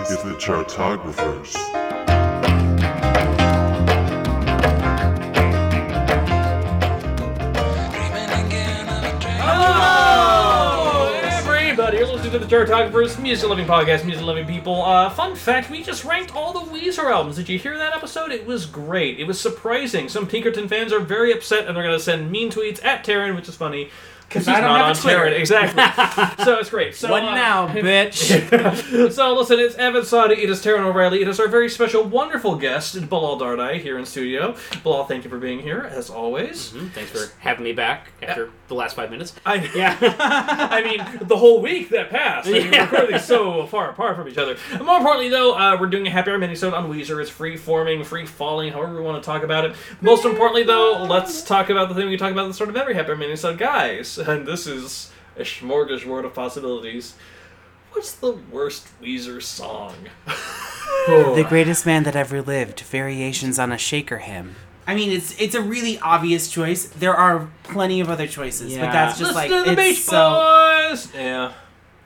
It's the Chartographers. Hello, everybody. You're listening to the Chartographers Music Loving Podcast, Music Loving People. Uh, fun fact, we just ranked all the Weezer albums. Did you hear that episode? It was great. It was surprising. Some Pinkerton fans are very upset and they're going to send mean tweets at Taran, which is funny. Because I don't not have on a Twitter. Taran. Exactly. so it's great. So, What uh, now, bitch? so listen, it's Evan Sadi, it is Taran O'Reilly, it is our very special, wonderful guest, Bilal Dardai, here in studio. Bilal, thank you for being here, as always. Thanks for having me back after the last five minutes. I, Yeah. I mean, the whole week that passed. I mean, Yeah. we're recording so far apart from each other. And more importantly, though, uh, we're doing a happy hour minisode on Weezer. It's free forming, free falling, however we want to talk about it. Most importantly, though, let's talk about the thing we talk about at the start of every happy hour minisode, guys. And this is a smorgasbord of possibilities. What's the worst Weezer song? Oh. the greatest man that ever lived. Variations on a shaker hymn. I mean, it's it's a really obvious choice. There are plenty of other choices, but that's just Listen like to the it's Beach so. Boys! Yeah.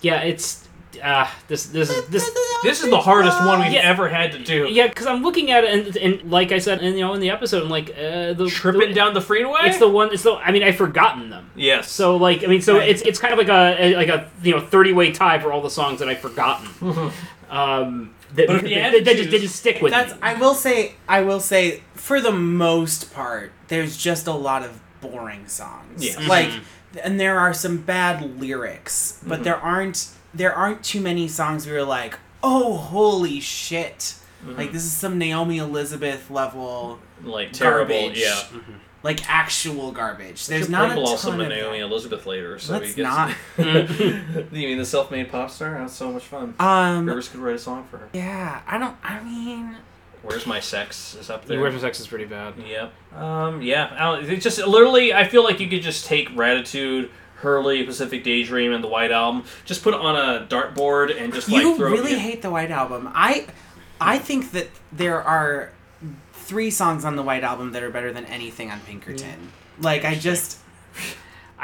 Yeah, it's uh, this this is this. This is the hardest one we've Yeah. ever had to do. Yeah, because I'm looking at it, and, and like I said, and you know, in the episode, I'm like, uh, the Tripping the, down the freeway? It's the one. It's the. I mean, I've forgotten them. Yes. So like, I mean, so Right. it's it's kind of like a, a like a you know 30 way tie for all the songs that I've forgotten. um, that, But if you that, had to that just didn't stick with That's me. I will say I will say for the most part, there's just a lot of boring songs. Yes. Like, and there are some bad lyrics, but Mm-hmm. there aren't there aren't too many songs where you're like, oh holy shit. Mm-hmm. Like this is some Naomi Elizabeth level, like terrible, garbage. yeah. like actual garbage. There's not a ton also of Naomi that. Elizabeth later, so Let's he gets. not. you mean the self-made pop star? That's so much fun. Um, Rivers could write a song for her. yeah, I don't. I mean, Where's my sex? Is up there. Where's My Sex is pretty bad. Yep. Um. Yeah. It's just literally. I feel like you could just take Raditude, Hurley, Pacific Daydream, and the White Album. Just put it on a dartboard and just like you throw. really it. hate the White Album. I, I think that there are three songs on the White Album that are better than anything on Pinkerton. Mm. Like I just,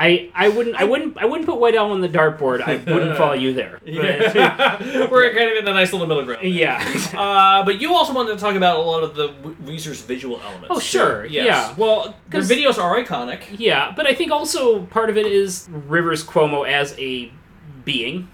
I, I wouldn't I wouldn't I wouldn't put White Album on the dartboard. I wouldn't follow you there. But- Yeah. We're kind of in the nice little middle ground. yeah. Uh, but you also wanted to talk about a lot of the W- Weezer's visual elements. Oh, too. sure. Yes. Yeah. Well, Their 'cause- videos are iconic. Yeah, but I think also part of it is Rivers Cuomo as a being,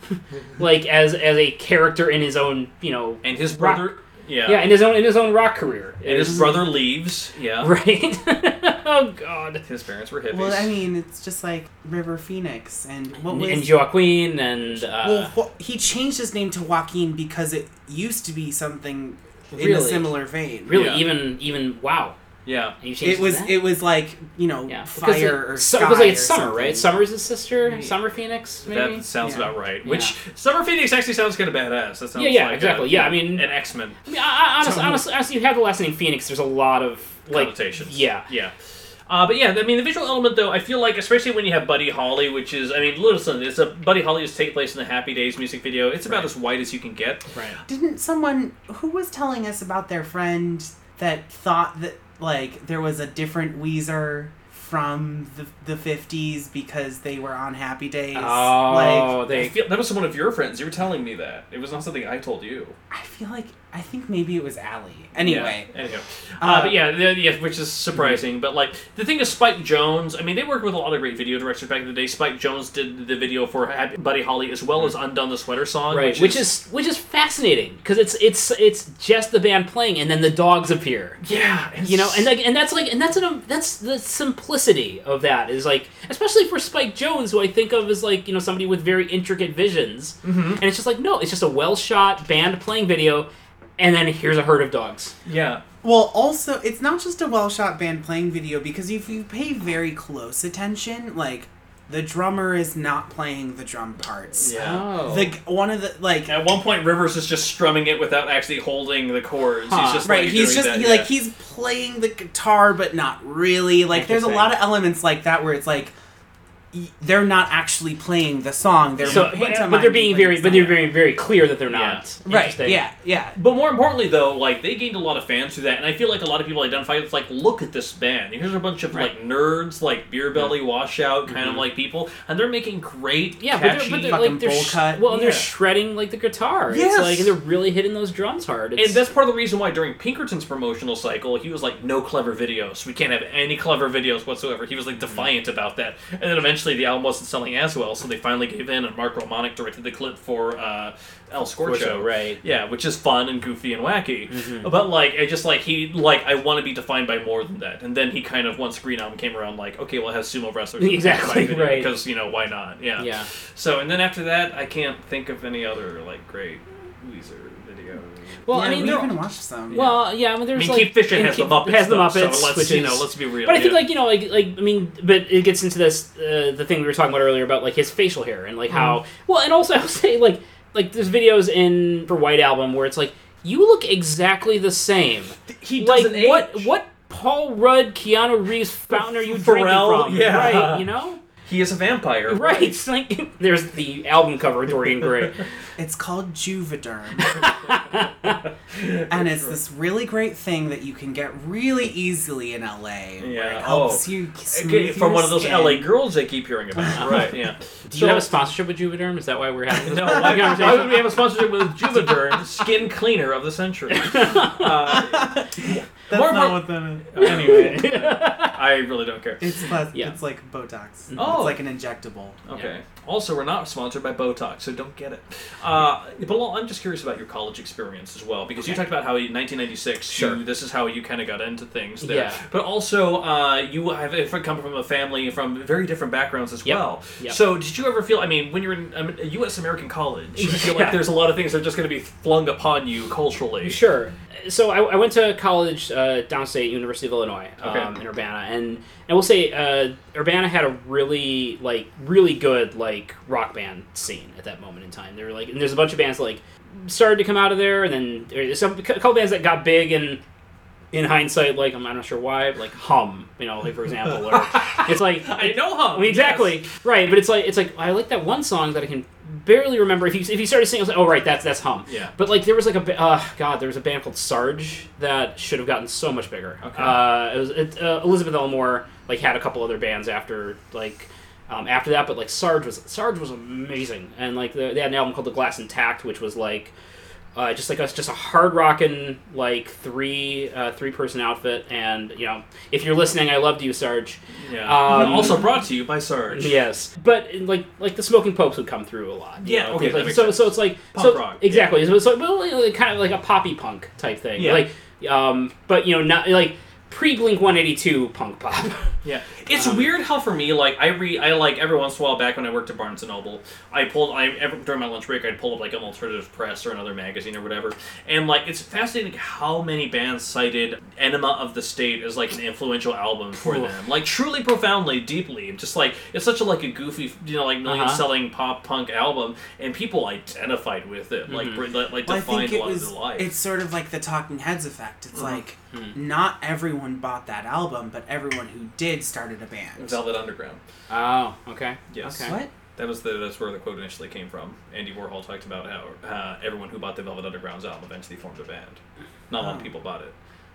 like as as a character in his own, you know, And his Rock- brother. Yeah. yeah, in his own in his own rock career. And his brother leaves. Yeah. right? oh God. His parents were hippies. well, I mean, it's just like River Phoenix and what was. And Joaquin and uh, well, he changed his name to Joaquin because it used to be something in a similar vein. really Yeah. even even wow. Yeah. And you changed It was that? it was like you know yeah because fire it, or so, sky because like it's or summer, something. right? Summer's his sister, Yeah. Summer Phoenix, maybe. That sounds Yeah. about right. Yeah. Which Summer Phoenix actually sounds kind of badass. That sounds Yeah, yeah, like exactly. A, Yeah, I mean- an X Men I mean, I, I, honestly, Some- honestly, honestly, you have the last name Phoenix. There's a lot of like connotations. Yeah, Yeah. Uh, but yeah, I mean, the visual element, though, I feel like, especially when you have Buddy Holly, which is, I mean, listen, it's a Buddy Holly is take place in the Happy Days music video. It's about Right. as white as you can get. right. Didn't someone who was telling us about their friend that thought that like there was a different Weezer from the the fifties because they were on Happy Days? Oh, like they feel, that was one of your friends. You were telling me that. It was not something I told you. I feel like I think maybe it was Allie. Anyway, Yeah. Anyhow. Uh, Uh, but yeah, the, yeah, which is surprising. But like the thing is, Spike Jonze. I mean, they worked with a lot of great video directors back in the day. Spike Jonze did the video for Happy Buddy Holly as well as Undone the Sweater Song, right, which, is, which is fascinating because it's it's it's just the band playing and then the dogs appear. yeah, it's- You know, and like, and that's like, and that's an, that's the simplicity of that is like, especially for Spike Jonze, who I think of as like, you know, somebody with very intricate visions, mm-hmm. and it's just like, no, it's just a well shot band playing video, and then here's a herd of dogs. yeah, Well, also, it's not just a well shot band playing video because if you pay very close attention, like the drummer is not playing the drum parts. yeah. Oh, The one of the like At one point, Rivers is just strumming it without actually holding the chords. Huh. He's just right. like, he's doing just that, he, yeah. like he's playing the guitar, but not really. Like there's a lot of elements like that where it's like y- they're not actually playing the song. They're So, but, but they're being very, the but they're song. very, very clear that they're Yeah. not. right. Yeah, yeah. But more importantly, though, like they gained a lot of fans through that, and I feel like a lot of people identify with like, look at this band. Here's a bunch of Right. like nerds, like beer belly, washout kind of mm-hmm. like people, and they're making great, Yeah, but they're, but they're Fucking like they're bowl sh- cut. well, and they're shredding like the guitar. Yes. It's like and they're really hitting those drums hard. It's, and that's part of the reason why during Pinkerton's promotional cycle, he was like, "No clever videos. We can't have any clever videos whatsoever." He was like mm-hmm. defiant about that. And then eventually, the album wasn't selling as well, so they finally gave in, and Mark Romanek directed the clip for uh, El Scorcho. Right. Yeah, which is fun and goofy and wacky. Mm-hmm. But like, I just like he like I want to be defined by more than that. And then he kind of once Green Album came around, like, okay, well, it has sumo wrestlers. Exactly, video, right. Because you know why not? Yeah. yeah. So and then after that, I can't think of any other like great Weezer. Well, yeah, I mean, we they're, even watched some. well, yeah. I mean, I there's mean, like Keep Fishin' and has the Keith- Muppets. has the though, Muppets, so let's which you know, let's be real. But I think yeah. like you know like like I mean, but it gets into this uh, the thing we were talking about earlier about like his facial hair and like how Mm-hmm. well and also I would say like like there's videos in for White Album where it's like you look exactly the same. he like doesn't what age. what Paul Rudd Keanu Reeves fountain are you Pharrell, drinking from? yeah. Right, you know. He is a vampire. Right, it's like there's the album cover Dorian Gray. It's called Juvederm. and it's this really great thing that you can get really easily in LA. where Yeah. It helps Oh. you Okay, smooth from your one of those skin. LA girls they keep hearing about. right, yeah. Do you have a sponsorship with Juvederm? Is that why we're having this No, why, conversation? why would we have a sponsorship with Juvederm, skin cleaner of the century? Uh, That's More not impor- what that is. Oh, anyway, I really don't care. It's plus, Yeah. it's like Botox. Oh. It's like an injectable. Okay. Also, we're not sponsored by Botox, so don't get it. Uh, but I'm just curious about your college experience as well, because you talked about how in 1996, Sure. you, this is how you kind of got into things there. Yeah. But also, uh, you have come from a family from very different backgrounds as Yep. well. Yep. So, did you ever feel? I mean, when you're in um, a U.S. American college, you feel Yeah. like there's a lot of things that are just going to be flung upon you culturally. Sure. So I, I went to college uh, downstate, University of Illinois, Okay. um, in Urbana, and I will say uh, Urbana had a really like really good like rock band scene at that moment in time. There were like, and there's a bunch of bands like started to come out of there, and then there's some a couple bands that got big and. In hindsight, like I'm not sure why, like hum, you know, like for example, or it's like I know how. I mean, exactly right, but it's like it's like I like that one song that I can barely remember. If you if you started singing, I was like, oh right, that's that's hum. Yeah. But like there was like a uh, God, there was a band called Sarge that should have gotten so much bigger. Okay. Uh, it was it, uh, Elizabeth Elmore like had a couple other bands after like. Um, after that, but like Sarge was Sarge was amazing, and like the, they had an album called The Glass Intact, which was like uh, just like us, just a hard rocking like three uh, three person outfit, and you know if you're listening, I loved you, Sarge. Yeah. Um, also brought to you by Sarge. Yes, but like like the Smoking Popes would come through a lot. Yeah, know, okay, like- so sense. so it's like Punk so rock, exactly. So it's like well, like, kind of like a poppy punk type thing. Yeah. Like um, but you know not like pre Blink One Eighty Two punk pop. Yeah, it's Um, weird how for me, like I read, I like every once in a while back when I worked at Barnes and Noble, I pulled, I ever, during my lunch break, I'd pull up like an alternative press or another magazine or whatever, and like it's fascinating how many bands cited "Enema of the State" as like an influential album for Oof. them, like truly, profoundly, deeply, just like it's such a like a goofy, you know, like 1000000 Uh-huh. selling pop punk album, and people identified with it, like Mhm. br- like, like Well, I defined think a it lot was. of their life. It's sort of like the Talking Heads effect. It's Mhm. like Mhm. not everyone bought that album, but everyone who did started a band. Velvet Underground. oh, okay. Yes. Okay. What? That was the that's where the quote initially came from. Andy Warhol talked about how uh, everyone who bought the Velvet Underground's album eventually formed a band. Not a lot of Oh. people bought it,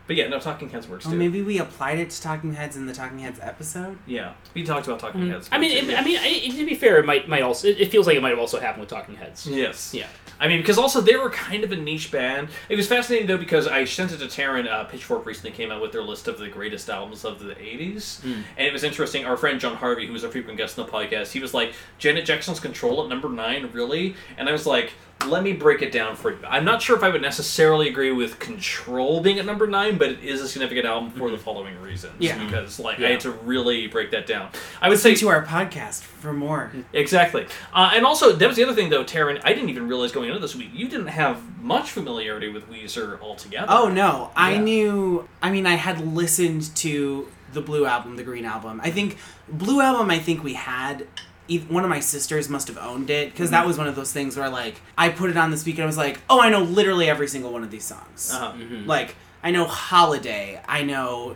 but yeah, no, Talking Heads works Oh, too. maybe we applied it to Talking Heads in the Talking Heads episode. Yeah, we talked about Talking Mm. Heads. I mean, it, I mean, it, to be fair, it might might also. It, it feels like it might have also happened with Talking Heads. yes, Yeah. I mean, because also they were kind of a niche band. It was fascinating though because I sent it to Taran. Uh, Pitchfork recently came out with their list of the greatest albums of the '80s, Mm. and it was interesting. Our friend John Harvey, who was a frequent guest on the podcast, he was like, "Janet Jackson's Control at number nine, really?" And I was like. Let me break it down for you. I'm not sure if I would necessarily agree with Control being at number nine, but it is a significant album for the following reasons. Yeah. Because like Yeah. I had to really break that down. I would say to our podcast for more. Exactly. Uh, and also, that was the other thing, though, Taran. I didn't even realize going into this week, you didn't have much familiarity with Weezer altogether. Oh no, I Yeah. knew. I mean, I had listened to the Blue album, the Green album. I think Blue album. I think we had. E- One of my sisters must have owned it because Mm-hmm. that was one of those things where like I put it on this week and I was like, oh, I know literally every single one of these songs. Uh-huh. Mhm. Like I know Holiday, I know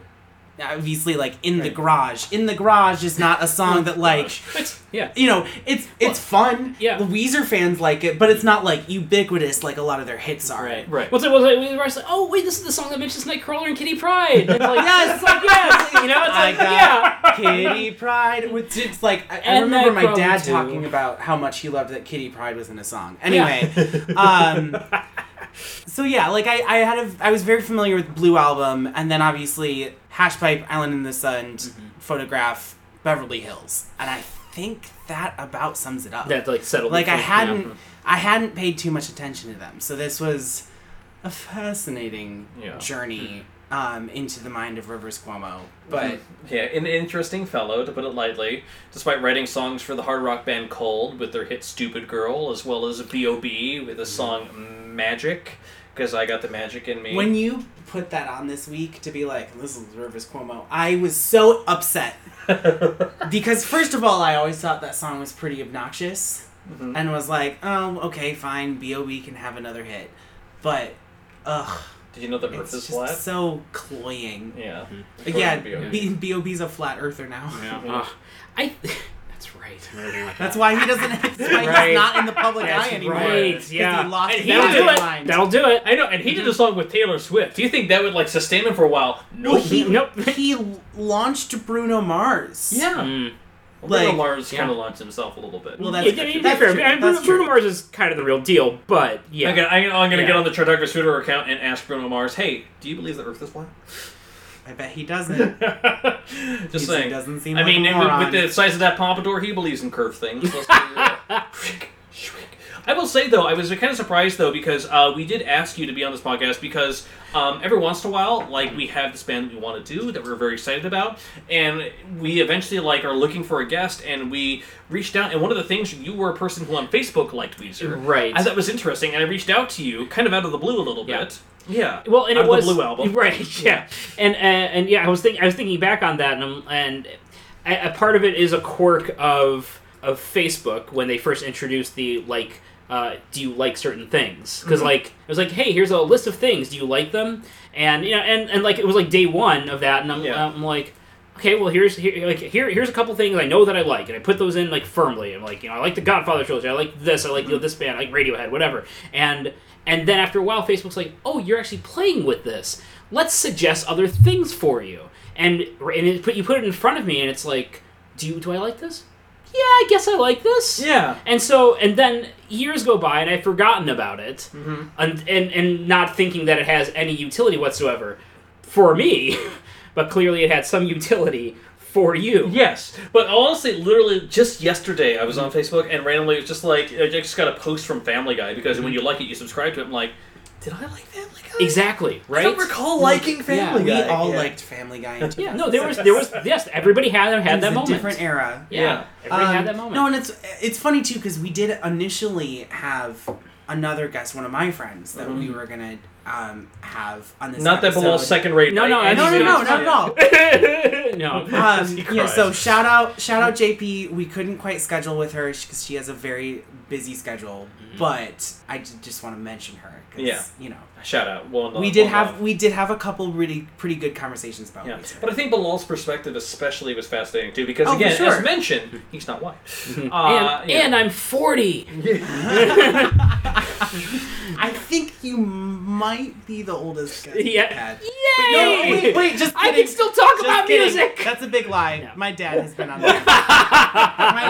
obviously like in the garage. In the garage is not a song that like It's, yeah. you know, it's it's fun. Yeah. The Weezer fans like it, but it's not like ubiquitous like a lot of their hits are. Right. Right. What's it? Was it? We were like, oh wait, this is the song that makes mentions Nightcrawler and Kitty Pryde. And it's like, Yes! it's like yes, you know, it's I like got yeah. Kitty Pryde. Which it's like I, I remember my dad too. talking about how much he loved that Kitty Pryde was in a song. Anyway, um, so yeah, like I, I had a I was very familiar with Blue Album, and then obviously Hashpipe, Island in the Sun, Mm-hmm. Photograph, Beverly Hills, and I think that about sums it up. That like settled. like I hadn't yeah. I hadn't paid too much attention to them, so this was a fascinating Yeah. journey um, into the mind of Rivers Cuomo. But Yeah, an interesting fellow, to put it lightly. Despite writing songs for the hard rock band Cold with their hit "Stupid Girl," as well as B.O.B. with the song "Magic," because I got the magic in me. when you put that on this week to be like, this is Rivers Cuomo, I was so upset because first of all, I always thought that song was pretty obnoxious, Mhm. and was like, oh, okay, fine, B.O.B. can have another hit, but ugh, Did you know the it's Earth is just flat? so cloying. Yeah. Yeah, According to B- B.O.B.'s a flat earther now. Yeah. Yeah. Ugh. I. That's right. That's why he doesn't. That's why Right. he's not in the public That's eye anymore. right. 'cause Yeah. He lost and he'll That'll do it. mind. That'll do it. I know, and he did a song with Taylor Swift. Do you think that would like sustain him for a while? No. Nope. he Nope. he launched Bruno Mars. yeah. Mm. Well, Bruno Like- Mars Yeah. kind of launched himself a little bit. Well, Yeah, that's I mean, that's fair, true. I mean, That's Bruno, Bruno true. Mars is kind of the real deal, but yeah. Okay, I, I'm going to Yeah. get on the Chartographer's Twitter account and ask Bruno Mars, "Hey, do you believe the Earth is flat?" I bet he doesn't. Just He saying. doesn't seem. I like mean, a with, moron. with the size of that pompadour, he believes in curved things. Let's do that. Shriek, shriek. I will say though, I was kind of surprised though because uh, we did ask you to be on this podcast because um, every once in a while, like we have this band that we want to do that we're very excited about, and we eventually like are looking for a guest, and we reached out, and one of the things you were a person who on Facebook liked Weezer, Right. I thought was interesting, and I reached out to you kind of out of the blue a little Yeah. bit. Yeah. Well, and it was the Blue album, right? Yeah, and uh, and yeah, I was thinking, I was thinking back on that, and I'm- and a, a part of it is a quirk of of Facebook when they first introduced the like, uh, do you like certain things? Because Mhm. like it was like, hey, here's a list of things. Do you like them? And you know, and and like it was like day one of that, and I'm, Yeah. I'm like. Okay, well here's here like here here's a couple things I know that I like, and I put those in like firmly. I'm like, you know, I like the Godfather trilogy, I like this, I like you know, this band, I like Radiohead, whatever. And and then after a while, Facebook's like, oh, you're actually playing with this. Let's suggest other things for you. And and it put you put it in front of me, and it's like, do you do I like this? Yeah, I guess I like this. Yeah. And so, and then years go by, and I've forgotten about it, Mm-hmm. and, and and not thinking that it has any utility whatsoever for me, but clearly it had some utility for you. Yes, but honestly, literally just yesterday, I was on Facebook and randomly it was just like I just got a post from Family Guy because when you like it, you subscribe to it. I'm like, did I like Family Guy? Exactly. I Right. don't recall liking Family we Guy. all Yeah. liked Family Guy. Yeah. No, there was there was yes. Everybody had had It that was a moment. different era. Yeah. Yeah. Everybody Um, had that moment. No, and it's it's funny too because we did initially have another guest, one of my friends, that we were gonna um, have on this. Not that below second rate. No, no, by No, no, no, not at all. no. Um, yeah, so shout out, shout out JP. We couldn't quite schedule with her because she has a very busy schedule, but I j- just want to mention her. 'cause, Yeah. you know, Shout out. Well, no, we did well, have no. we did have a couple really pretty good conversations about Yeah, but I think Bilal's perspective especially was fascinating too because Oh, again, sure. as mentioned, he's not white. and, Uh, yeah. and I'm 40. I think you might be the oldest guy. Yeah. Had. Yay! No, wait, wait, just I kidding. can still talk Just about kidding. music. That's a big lie. No. My dad has been on the. my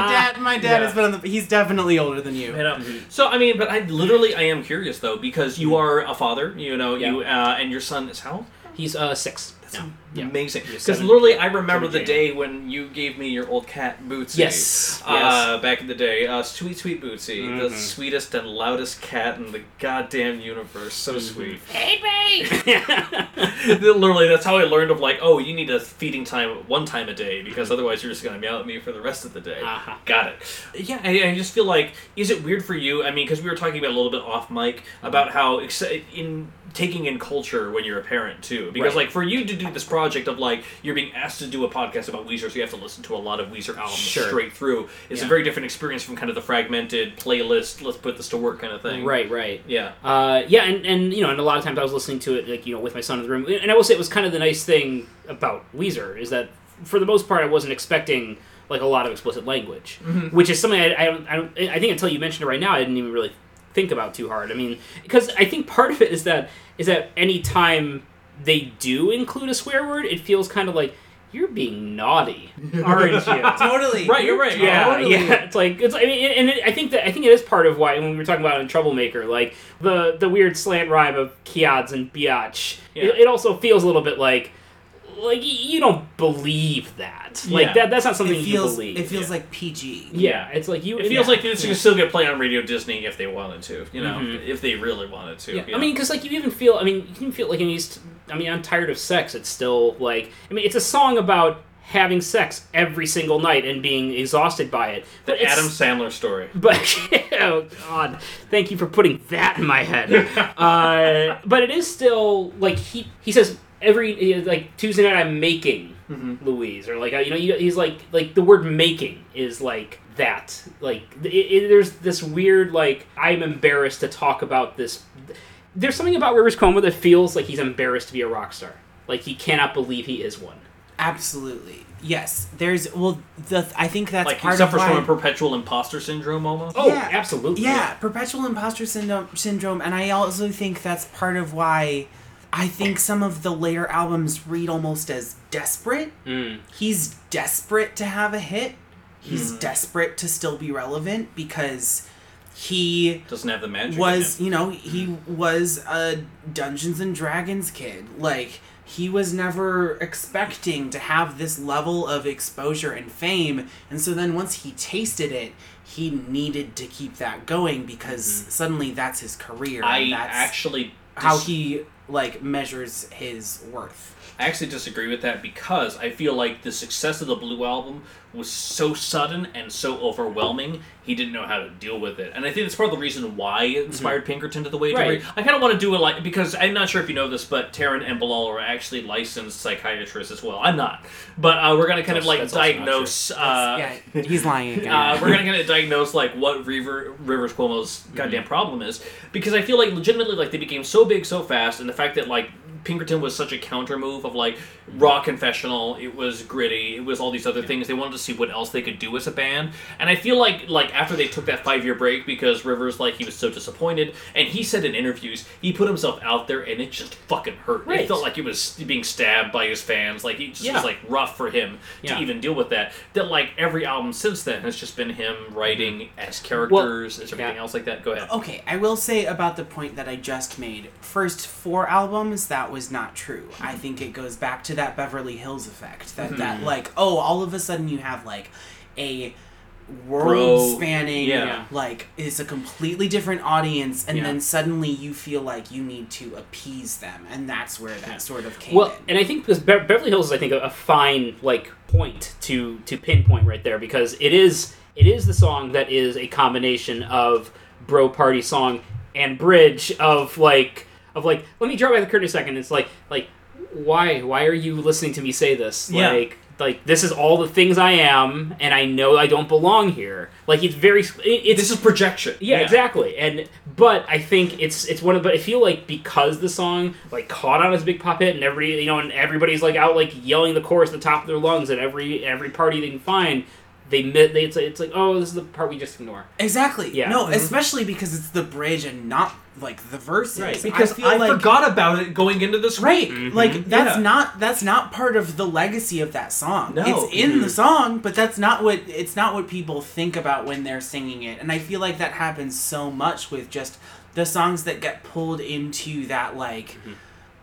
dad, my dad Yeah. has been on the. He's definitely older than you. You? So I mean, but I literally I am curious though because you are a father, you know, Yeah. you uh, and your son is how old? He's uh six. now. Yeah. Amazing. Because literally, I remember the day when you gave me your old cat Bootsy. Yes. Uh, back in the day, uh, sweet, sweet Bootsy, the Mhm. sweetest and loudest cat in the goddamn universe. So sweet. Hey, babe. literally, that's how I learned of like, oh, you need a feeding time one time a day because otherwise you're just gonna meow at me for the rest of the day. Uh-huh. Got it. Yeah, I, I just feel like, is it weird for you? I mean, because we were talking about a little bit off mic about how ex- in taking in culture when you're a parent too, because Right. like for you to do this project of like you're being asked to do a podcast about Weezer, so you have to listen to a lot of Weezer albums Sure. straight through. It's a very different experience from kind of the fragmented playlist. Let's put this to work kind of thing. Right, right. Yeah. Uh, yeah, and, and you know, and a lot of times I was listening to it, like you know, with my son in the room, and I will say it was kind of the nice thing about Weezer is that for the most part I wasn't expecting like a lot of explicit language, which is something I, I don't, I don't, I think until you mentioned it right now, I didn't even really think about too hard. I mean, because I think part of it is that is that any time they do include a swear word, it feels kind of like you're being naughty, aren't you? Totally. Right, you're right. Yeah, Totally. yeah. It's like it's. I mean, and it, I think that I think it is part of why when we were talking about in Troublemaker, like the the weird slant rhyme of kiads and biatch. Yeah. It, it also feels a little bit like like you don't believe that. Like Yeah. that. That's not something It you feels. believe. It feels yeah. like PG. yeah, it's like you. It feels yeah. like this could still get played on Radio Disney if they wanted to, you know, Mhm. if they really wanted to. Yeah, you I know? mean, because like you even feel. I mean, you can feel like in these. I mean, I'm tired of sex. It's still like. I mean, it's a song about having sex every single night and being exhausted by it. But the Adam Sandler story. But oh god, thank you for putting that in my head. uh, but it is still like he he says every like Tuesday night I'm making Mm-hmm. Louise or like uh, you know he's like like the word making is like that like it, it, there's this weird like I'm embarrassed to talk about this. There's something about Rivers Cuomo that feels like he's embarrassed to be a rock star. Like he cannot believe he is one. Absolutely. Yes. There's. Well, the. I think that's like he part of suffers why. from a perpetual imposter syndrome almost. Oh, Yeah. absolutely. Yeah, perpetual imposter syndrome, syndrome, and I also think that's part of why I think some of the later albums read almost as desperate. Mm. He's desperate to have a hit. He's Hmm. desperate to still be relevant because he Doesn't have the magic. was, you know, he was a Dungeons and Dragons kid. Like he was never expecting to have this level of exposure and fame, and so then once he tasted it, he needed to keep that going because suddenly that's his career. Mm-hmm. I and that's actually how he like measures his worth. I actually disagree with that because I feel like the success of the Blue album was so sudden and so overwhelming. He didn't know how to deal with it, and I think that's part of the reason why it inspired Pinkerton to the way it Right. did. I kind of want to do it like because I'm not sure if you know this, but Taran and Bilal are actually licensed psychiatrists as well. I'm not, but uh, we're gonna kind of like that's also not diagnose. Uh, yeah, he's lying again. uh, we're gonna kind of diagnose like what River, Rivers Cuomo's goddamn problem is because I feel like legitimately like they became so big so fast, and the fact that like Pinkerton was such a counter move of like raw confessional, it was gritty, it was all these other things. They wanted to see what else they could do as a band, and I feel like like after they took that five year break because Rivers like he was so disappointed, and he said in interviews he put himself out there and it just fucking hurt. Right. It felt like he was being stabbed by his fans, like it just Yeah. was like rough for him to Yeah. even deal with that. That like every album since then has just been him writing mm-hmm. as characters, as everything yeah. else like that. Go ahead. Okay, I will say about the point that I just made. First four albums, that was not true. I mm-hmm. think it goes back to that Beverly Hills effect. That mm-hmm. that like, oh, all of a sudden you have like a world spanning yeah. like it's a completely different audience and Yeah. then suddenly you feel like you need to appease them and that's where that sort of came Well, in. and I think because Be- Beverly Hills is, I think, a, a fine like point to to pinpoint right there because it is it is the song that is a combination of bro party song and bridge of like of like let me draw back the curtain a second. It's like like why why are you listening to me say this Yeah. like like this is all the things I am and I know I don't belong here. Like it's very it, it's This is projection. yeah, exactly. And but I think it's it's one of but I feel like because the song like caught on as a big pop hit and every you know and everybody's like out like yelling the chorus at the top of their lungs at every every party they can find. They, they it's, it's like oh this is the part we just ignore. exactly. Yeah. No, Mm-hmm. especially because it's the bridge and not like the verses. Right. Because feel I, like- forgot about it going into this Right. week. Like that's Yeah. not that's not part of the legacy of that song. No. It's in the mm-hmm. song, but that's not what it's not what people think about when they're singing it. And I feel like that happens so much with just the songs that get pulled into that like mm-hmm.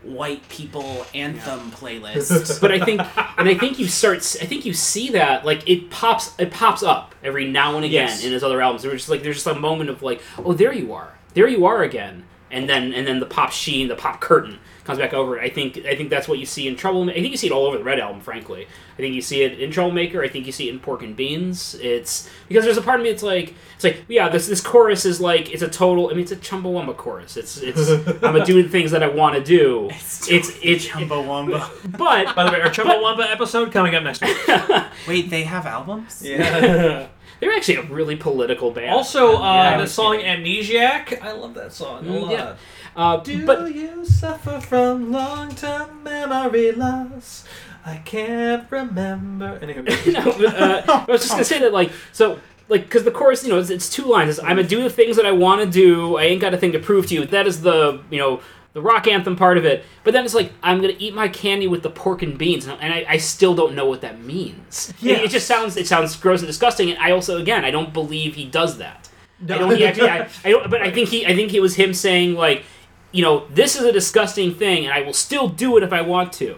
White people anthem playlist. But I think and I think you start I think you see that like it pops it pops up every now and again Yes. in his other albums. There's just like there's just a moment of like oh there you are there you are again. And then and then the pop sheen, the pop curtain comes back over. I think I think that's what you see in Trouble. I think you see it all over the Red album. Frankly, I think you see it in Troublemaker. I think you see it in Pork and Beans. It's because there's a part of me. It's like it's like yeah, this this chorus is like it's a total. I mean, it's a Chumbawamba chorus. It's it's I'm gonna do the things that I want to do. It's it's, Chumbawamba. but By the way, our Chumbawamba episode coming up next week. Wait, they have albums? Yeah. they're actually a really political band. also, uh, Yeah, the song. Amnesiac. I love that song a Mm, lot. yeah. uh, Do but you suffer from long-term memory loss? I can't remember. Anyway. no, uh, I was just gonna say that, like, so, like, because the chorus, you know, it's, it's two lines. It's, I'm gonna do the things that I want to do. I ain't got a thing to prove to you. That is the, you know, the rock anthem part of it. But then it's like, I'm gonna eat my candy with the pork and beans, and I, I still don't know what that means. It- It, just sounds, it sounds gross and disgusting. And I also, again, I don't believe he does that. I don't. He actually, I, I don't. But I think he. I think it was him saying like, you know, this is a disgusting thing, and I will still do it if I want to,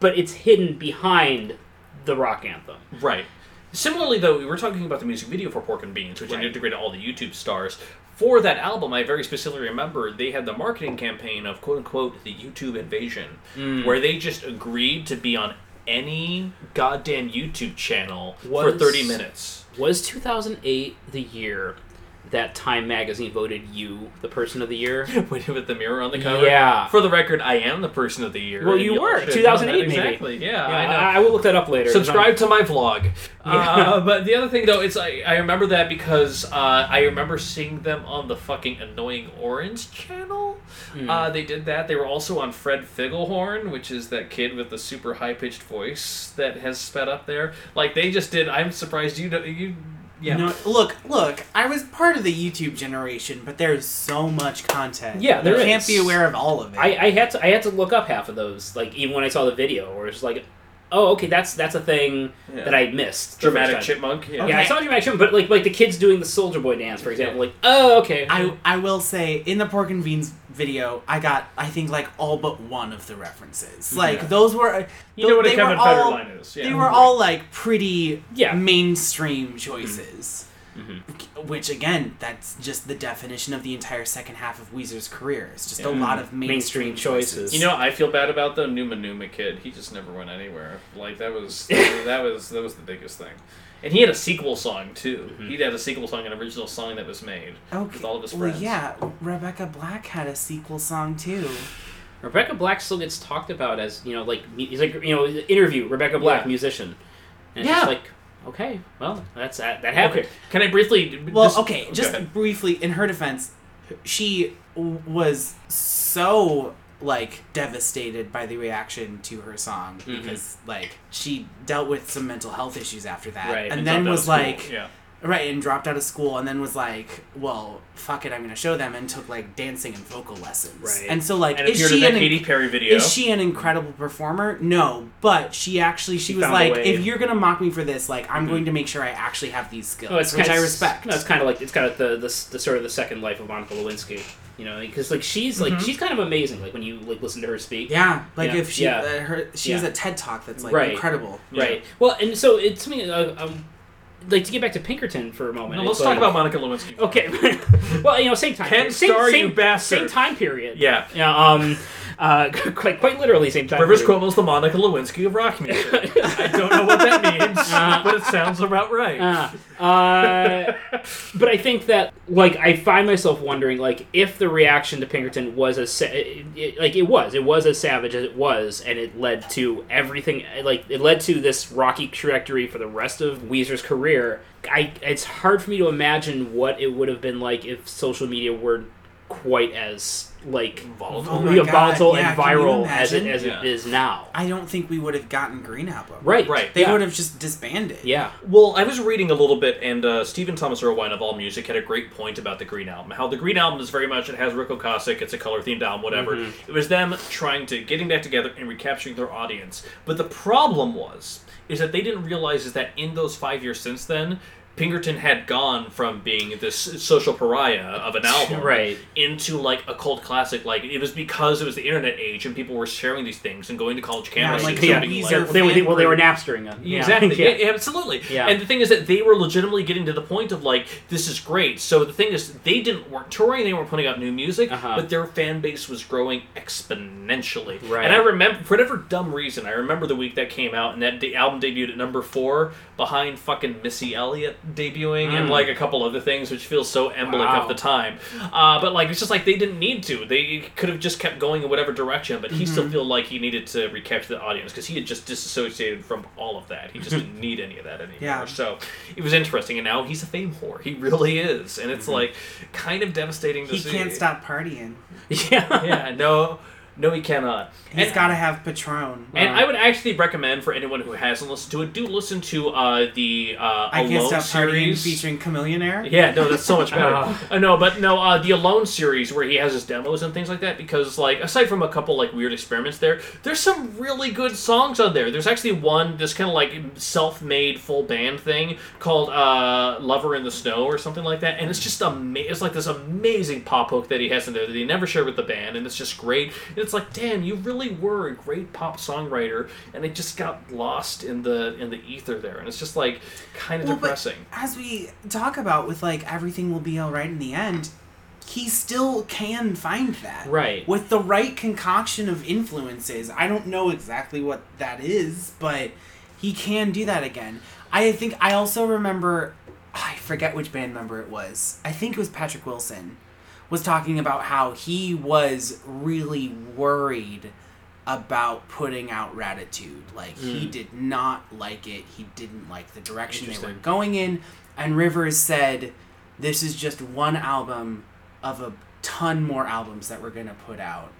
but it's hidden behind the rock anthem. Right. Similarly, though, we were talking about the music video for Pork and Beans, which Right. integrated all the YouTube stars. For that album, I very specifically remember they had the marketing campaign of quote unquote the YouTube invasion, Mm. where they just agreed to be on any goddamn YouTube channel for 30 minutes. Was 2008 the year that Time Magazine voted you the person of the year? With with the mirror on the cover. Yeah. For the record, I am the person of the year. Well, you were. should 2008 maybe. Exactly. Yeah, Yeah, I know. I, I will look that up later. Subscribe to my vlog. Yeah. Uh, but the other thing, though, it's I, I remember that because uh, I remember seeing them on the fucking Annoying Orange channel. Hmm. Uh, they did that. They were also on Fred Figglehorn, which is that kid with the super high pitched voice that has sped up there. Like they just did. I'm surprised you. don't- You. Yeah. No, look, look. I was part of the YouTube generation, but there's so much content. Yeah, there you can't be aware of all of it. I, I had to I had to look up half of those. Like even when I saw the video, where it's like, oh, okay, that's that's a thing Yeah. that I missed. Dramatic chipmunk. Yeah. Yeah, I Okay. saw Dramatic Chipmunk, but like like the kids doing the Soldier Boy dance, for example. Like, oh, okay. I I will say in the pork and beans video, I got I think like all but one of the references. Mm-hmm. Like Yeah. those were uh, You know what a Kevin were Federer all- line is. Yeah. They were all like pretty Yeah. mainstream mm-hmm. choices. Mhm. Which again, that's just the definition of the entire second half of Weezer's career. It's just a Yeah. lot of mainstream, Mainstream choices. choices. You know, I feel bad about the Numa Numa kid. He just never went anywhere. Like that was that was that was the biggest thing. And he had a sequel song too. Mm-hmm. He had a sequel song, an original song that was made okay. with all of his friends. well, yeah, Rebecca Black had a sequel song too. Rebecca Black still gets talked about as you know, like he's like you know, interview Rebecca Black, Yeah. musician. And it's Yeah. just like, okay, well, that's that, that happened. Okay. Can I briefly? Well, just- okay, just ahead. briefly, in her defense, she w- was so like devastated by the reaction to her song Mm-hmm. because like she dealt with some mental health issues after that, Right, and, And then was like, yeah. right, and dropped out of school, and then was like, well, fuck it, I'm gonna show them, and took like dancing and vocal lessons, Right. and so like, And is she an Katy Perry video. is she an incredible performer? No, but she actually she, She was like. Mm-hmm. if you're gonna mock me for this, like I'm going to make sure I actually have these skills, Oh, which I respect. No, it's kind of like it's kind of the, the the sort of the second life of Monica Lewinsky. You know, because like she's like Mhm. she's kind of amazing. Like when you like listen to her speak. Yeah, like Yeah, if she yeah. uh, her she has a TED talk that's like Right. incredible. Right. Well, and so it's something. Uh, um, like to get back to Pinkerton for a moment. No, let's it's talk like- about Monica Lewinsky. Okay. well, you know, same time. Ken same, Starr, same, you bastard. Same time period. Yeah. Yeah. Um. Uh. Quite quite literally same time. Rivers. Cuomo's the Monica Lewinsky of rock music. I don't know what that means, Uh, but it sounds about right. Uh, uh, but I think that like I find myself wondering like if the reaction to Pinkerton was as sa- it, it- like it was it was as savage as it was and it led to everything like it led to this rocky trajectory for the rest of Weezer's career. I it's hard for me to imagine what it would have been like if social media were quite as like Volatile. Oh yeah, volatile yeah, and viral as it as Yeah. it is now. I don't think we would have gotten Green Album. Right. Right. They yeah. would have just disbanded. Yeah. Well, I was reading a little bit, and uh, Stephen Thomas Erlewine of All Music had a great point about the Green Album. How the Green Album is very much it has Ric Ocasek, it's a color themed album, whatever. Mm-hmm. It was them trying to getting back together and recapturing their audience. But the problem was is that they didn't realize is that in those five years since then, Pinkerton had gone from being this social pariah of an album Right. into like a cult classic. Like it was because it was the internet age and people were sharing these things and going to college campuses like, and yeah, being like, are Well, they were, well, they were napstering it. yeah, Exactly. Yeah. Yeah. yeah, absolutely. Yeah. And the thing is that they were legitimately getting to the point of like, this is great. So the thing is, they didn't weren't touring, they weren't putting out new music, Uh-huh. but their fan base was growing exponentially. Right. And I remember, for whatever dumb reason, I remember the week that came out and that the album debuted at number four behind fucking Missy Elliott debuting and Mm. like a couple other things, which feels so embolic Wow. of the time. Uh, but like, it's just like they didn't need to. They could have just kept going in whatever direction, but he Mm-hmm. still feel like he needed to recapture the audience because he had just disassociated from all of that. He just Mm-hmm. didn't need any of that anymore. Yeah. So it was interesting, and now he's a fame whore. He really is, and Mm-hmm. it's like kind of devastating to He see. He can't stop partying. yeah. Yeah, no, no, he cannot. He's got to have Patron. and I would actually recommend for anyone who hasn't listened to it, do listen to uh, the uh, I can't Alone stop partying series. featuring Chamillionaire. Yeah, no, that's so much better. Oh. uh, no, but no, uh, the Alone series where he has his demos and things like that. Because like, aside from a couple like weird experiments there, there's some really good songs on there. There's actually one this kind of like self-made full band thing called uh, "Lover in the Snow" or something like that, and it's just amazing. It's like this amazing pop hook that he has in there that he never shared with the band, and it's just great. It's like, damn, you really were a great pop songwriter, and it just got lost in the in the ether there, and it's just like kind of Well, depressing. as we talk about with like everything will be all right in the end, he still can find that. Right. With the right concoction of influences. I don't know exactly what that is, but he can do that again. I think I also remember I forget which band member it was. I think it was Patrick Wilson was talking about how he was really worried about putting out Raditude. Like he hmm. did not like it. He didn't like the direction they were going in. And Rivers said, "This is just one album of a ton more albums that we're gonna put out."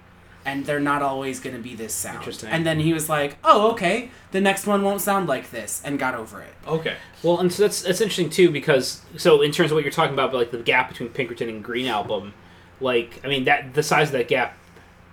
And they're not always going to be this sound. Interesting. And then he was like, "Oh, okay. The next one won't sound like this," and got over it. Okay. Well, and so that's that's interesting too because so in terms of what you're talking about, like the gap between Pinkerton and Green Album, like I mean that the size of that gap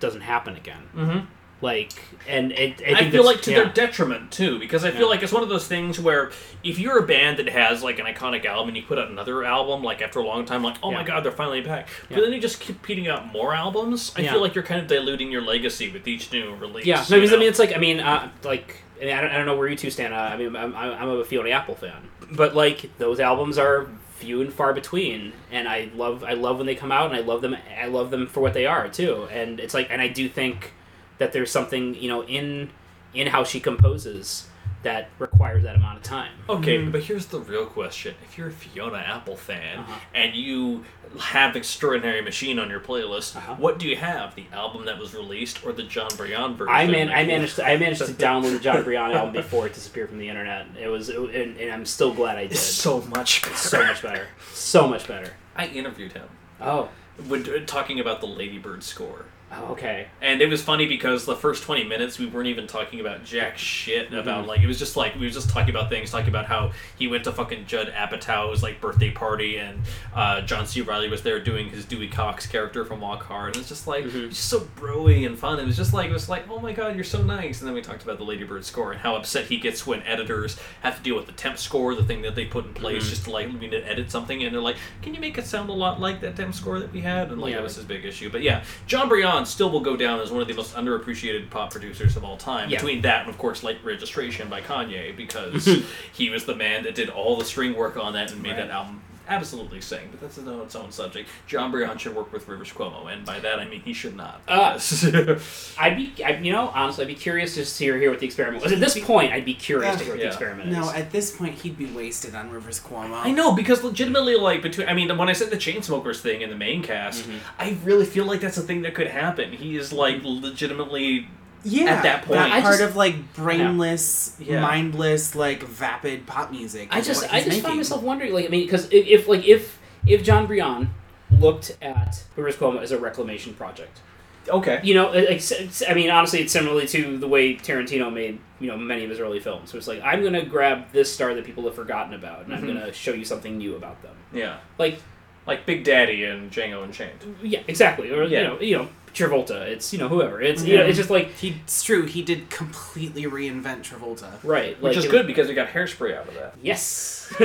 doesn't happen again. Mm-hmm. Like, and it, I, I, feel like to yeah. their detriment too, because I feel Yeah. like it's one of those things where if you're a band that has like an iconic album and you put out another album, like after a long time, like oh my god, they're finally back. But then you just keep putting out more albums. I Yeah. feel like you're kind of diluting your legacy with each new release. Yeah, no, because I mean, it's like I mean, uh, like I, mean, I, don't, I don't know where you two stand. Uh, I mean, I'm, I'm I'm a Fiona Apple fan, but like those albums are few and far between, and I love I love when they come out, and I love them I love them for what they are too. And it's like, and I do think that there's something you know in in how she composes that requires that amount of time. Okay, but here's the real question: If you're a Fiona Apple fan Uh-huh. and you have Extraordinary Machine on your playlist, Uh-huh. what do you have? The album that was released or the Jon Brion version? I man, I managed to, I managed to download the Jon Brion album before it disappeared from the internet. It was, it, and, and I'm still glad I did. It's so much better. so much better, so much better. I interviewed him Oh, when talking about the Ladybird score. Oh okay. And it was funny because the first 20 minutes we weren't even talking about jack shit Mm-hmm. about like it was just like we were just talking about things talking about how he went to fucking Judd Apatow's like birthday party and uh, John C. Reilly was there doing his Dewey Cox character from Walk Hard and it's just like Mhm. just so broy and fun. It was just like it was like oh my god you're so nice and then we talked about the Ladybird score and how upset he gets when editors have to deal with the temp score the thing that they put in place Mhm. just to like we need to edit something and they're like can you make it sound a lot like that temp score that we had and like Yeah. that was his big issue but yeah Jon Brion still will go down as one of the most underappreciated pop producers of all time. Yeah. Between that and, of course, Late Registration by Kanye, because he was the man that did all the string work on that and made Right. that album absolutely sing. But that's its own subject. Jon Brion should work with Rivers Cuomo, and by that I mean he should not. Uh, I'd be, I, you know, honestly, I'd be curious just to hear, hear what the experiment was. At this point, I'd be curious to hear what Yeah. the experiment is. No, at this point he'd be wasted on Rivers Cuomo. I know because legitimately, like between, I mean, when I said the Chainsmokers thing in the main cast, Mhm. I really feel like that's a thing that could happen. He is like legitimately Yeah, At that point. that part just- of like brainless, Yeah. mindless, like vapid pop music. I just, I he's just found myself wondering, like, I mean, because if, if, like, if, if Jon Brion looked at Rivers Cuomo as a reclamation project, okay. you know, like, s- s- I mean, honestly, it's similarly to the way Tarantino made, you know, many of his early films. So it's like, I'm gonna grab this star that people have forgotten about, and Mhm. I'm gonna show you something new about them. Yeah, Like, like Big Daddy and Django Unchained. yeah, exactly, or Yeah. you know, you know, Travolta. It's you know, whoever. It's you know, it's just like He, it's true. He did completely reinvent Travolta. right, Which like, is it- good because we got hairspray out of that. Yes.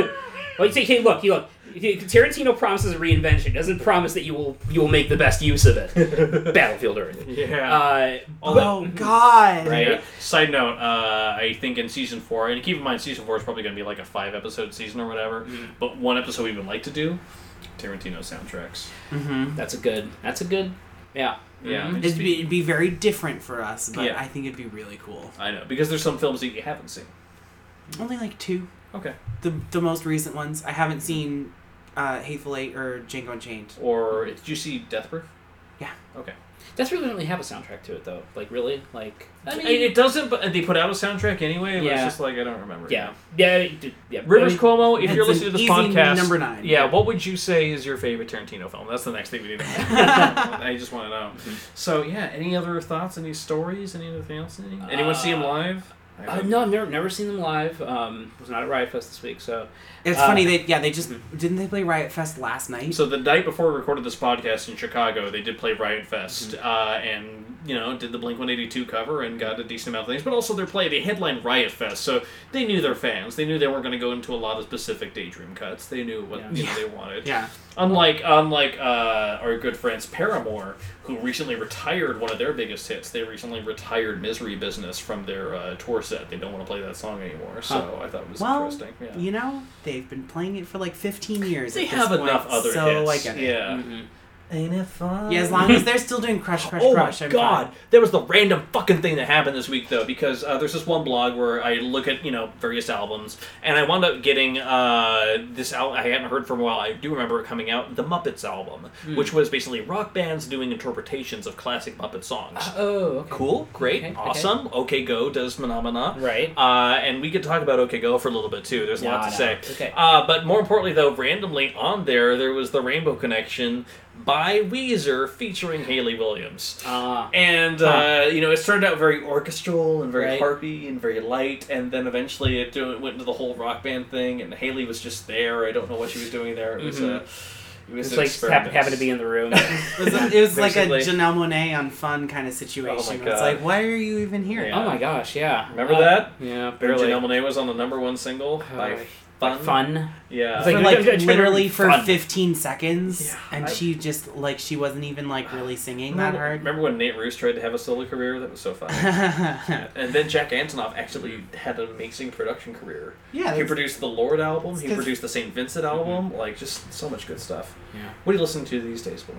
Well, you say, hey, look, you look. Tarantino promises a reinvention. Doesn't promise that you will you will make the best use of it. Battlefield Earth. Yeah. Uh, Oh God! Right. Yeah. Side note, uh, I think in season four, and keep in mind, season four is probably going to be like a five episode season or whatever. Mm-hmm. But one episode we would like to do Tarantino soundtracks. Mm-hmm. that's a good. That's a good. Yeah. Yeah. I just It'd be, it'd be very different for us, but Yeah. I think it'd be really cool. I know because there's some films that you haven't seen. Only like two. Okay. The the most recent ones. I haven't seen uh, Hateful Eight or Django Unchained. Or did you see Death Proof? Yeah. Okay. That's really really have a soundtrack to it though. Like really, like I mean, it doesn't, but they put out a soundtrack anyway. But Yeah. it's just like I don't remember. yeah, yeah, it did- yeah. Rivers I mean, Cuomo, if you're listening to this podcast, number nine. Yeah, what would you say is your favorite Tarantino film? That's the next thing we need to I just want to know. Mm-hmm. So, yeah, any other thoughts, any stories, anything else? Any, anyone see him Uh, live? Uh, no, I've never never seen them live. Um, was not at Riot Fest this week, so It's Uh, funny they yeah they just didn't they play Riot Fest last night. So the night before we recorded this podcast in Chicago, they did play Riot Fest, Mm-hmm. uh, and you know did the Blink One Eighty Two cover and got a decent amount of things. But also their play, they headlined Riot Fest, so they knew their fans. They knew they weren't going to go into a lot of Pacific Daydream cuts. They knew what Yeah. you know Yeah. they wanted. yeah. Unlike unlike uh, our good friends Paramore, who recently retired one of their biggest hits. They recently retired "Misery Business" from their uh, tour set. They don't want to play that song anymore. So Huh. I thought it was Well, interesting. Yeah. you know they've been playing it for like 15 years. They at this have point, enough other so hits. I get it. Yeah. mhm. Ain't it fun? Yeah, as long as they're still doing Crush Crush Oh Crush. my god! fine. There was the random fucking thing that happened this week though, because uh, there's this one blog where I look at you know various albums, and I wound up getting uh, this album I hadn't heard for a while. I do remember it coming out, the Muppets album, Hmm. which was basically rock bands doing interpretations of classic Muppet songs. Oh, okay. Cool, great, Okay, okay. awesome. Okay. Go does Phenomena. Right. Uh, and we could talk about OK Go for a little bit too. There's a lot to no. say. Okay. Uh, but more importantly, though, randomly on there, there was the Rainbow Connection by Weezer featuring Hayley Williams. Uh, And uh, you know, it started out very orchestral and very Right. harpy and very light, and then eventually it went into the whole rock band thing. And Hayley was just there. I don't know what she was doing there. It was Mhm. uh, it was it's an like experiment. happen, happened to be in the room. It was, a- it was like a Basically. Janelle Monae on Fun kind of situation. Oh It's like, why are you even here? Yeah. Oh my gosh, yeah. Remember Uh, that? Yeah, Barely. barely. Janelle Monae was on the number one single by Uh, Fun. Fun. Yeah. It's For Like, like I'm trying to literally for fun. 15 seconds, Yeah, and I- she just like she wasn't even like really singing that hard. remember when Nate Ruess tried to have a solo career? That was so fun. and then Jack Antonoff actually had an amazing production career. yeah, He produced the Lorde album. He produced the St. Vincent album. Like just so much good stuff. Yeah. What are you listening to these days, Will?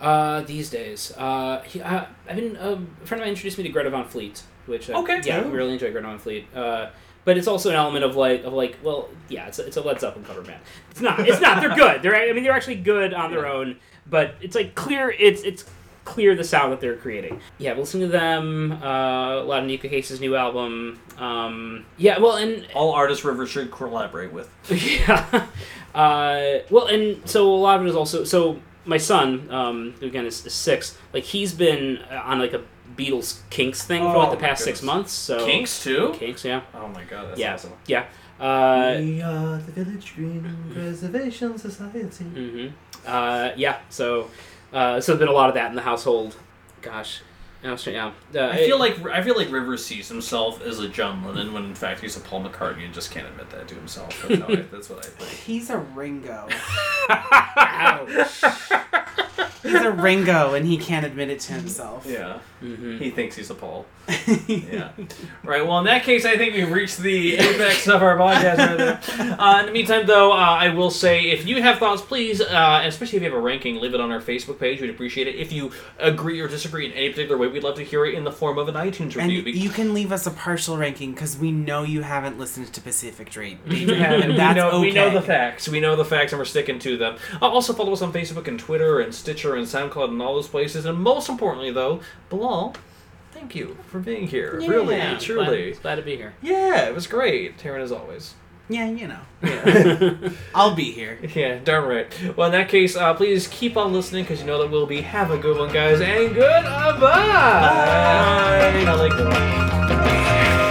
Uh, these days, uh, he, uh, I've been um, a friend of mine introduced me to Greta Van Fleet, which I, Okay. yeah, I Oh. really enjoy Greta Van Fleet. Uh, but it's also an element of like of like well, yeah, it's a, it's a Led Zeppelin cover band. It's not. It's not. They're good. They're I mean they're actually good on their Yeah. own, but it's like clear. It's it's clear the sound that they're creating. Yeah, listen to them. Uh, a lot of Neko Case's new album. Um, yeah, well, and All artists River should collaborate with. yeah. Uh, well, and so a lot of it is also so my son, um, who again is, is six. Like he's been uh, on like a Beatles Kinks thing for Oh, like the past six months. So Kinks too. Kinks, yeah, Oh my god, that's Yeah. awesome. yeah. Uh, we are the Village Green Preservation Society. hmm uh, yeah. So, uh, so there's been a lot of that in the household. Gosh, I was yeah. Uh, I feel like I feel like Rivers sees himself as a John Lennon when in fact he's a Paul McCartney and just can't admit that to himself. That's, how I, that's what I think. He's a Ringo. Ouch. He's a Ringo, and he can't admit it to himself. Yeah, Mhm. he thinks he's a Paul. Yeah. Right. Well, in that case, I think we've reached the apex of our podcast right there. Uh, in the meantime, though, uh, I will say if you have thoughts, please, uh, and especially if you have a ranking, leave it on our Facebook page. We'd appreciate it. If you agree or disagree in any particular way, we'd love to hear it in the form of an iTunes And review. you can leave us a partial ranking because we know you haven't listened to Pacific Dream. We have- we That's know, we know the facts. We know the facts, and we're sticking to them. Uh, also, follow us on Facebook and Twitter and Stitcher and SoundCloud and all those places. And most importantly, though, Bilal, thank you for being here. really, Yeah, truly. glad, glad to be here. Yeah, it was great. Taran, as always. Yeah, you know. Yeah. I'll be here. yeah, darn right. Well, in that case, uh, please keep on listening because you know that we'll be. Have a good one, guys, and goodbye. Bye. I like that.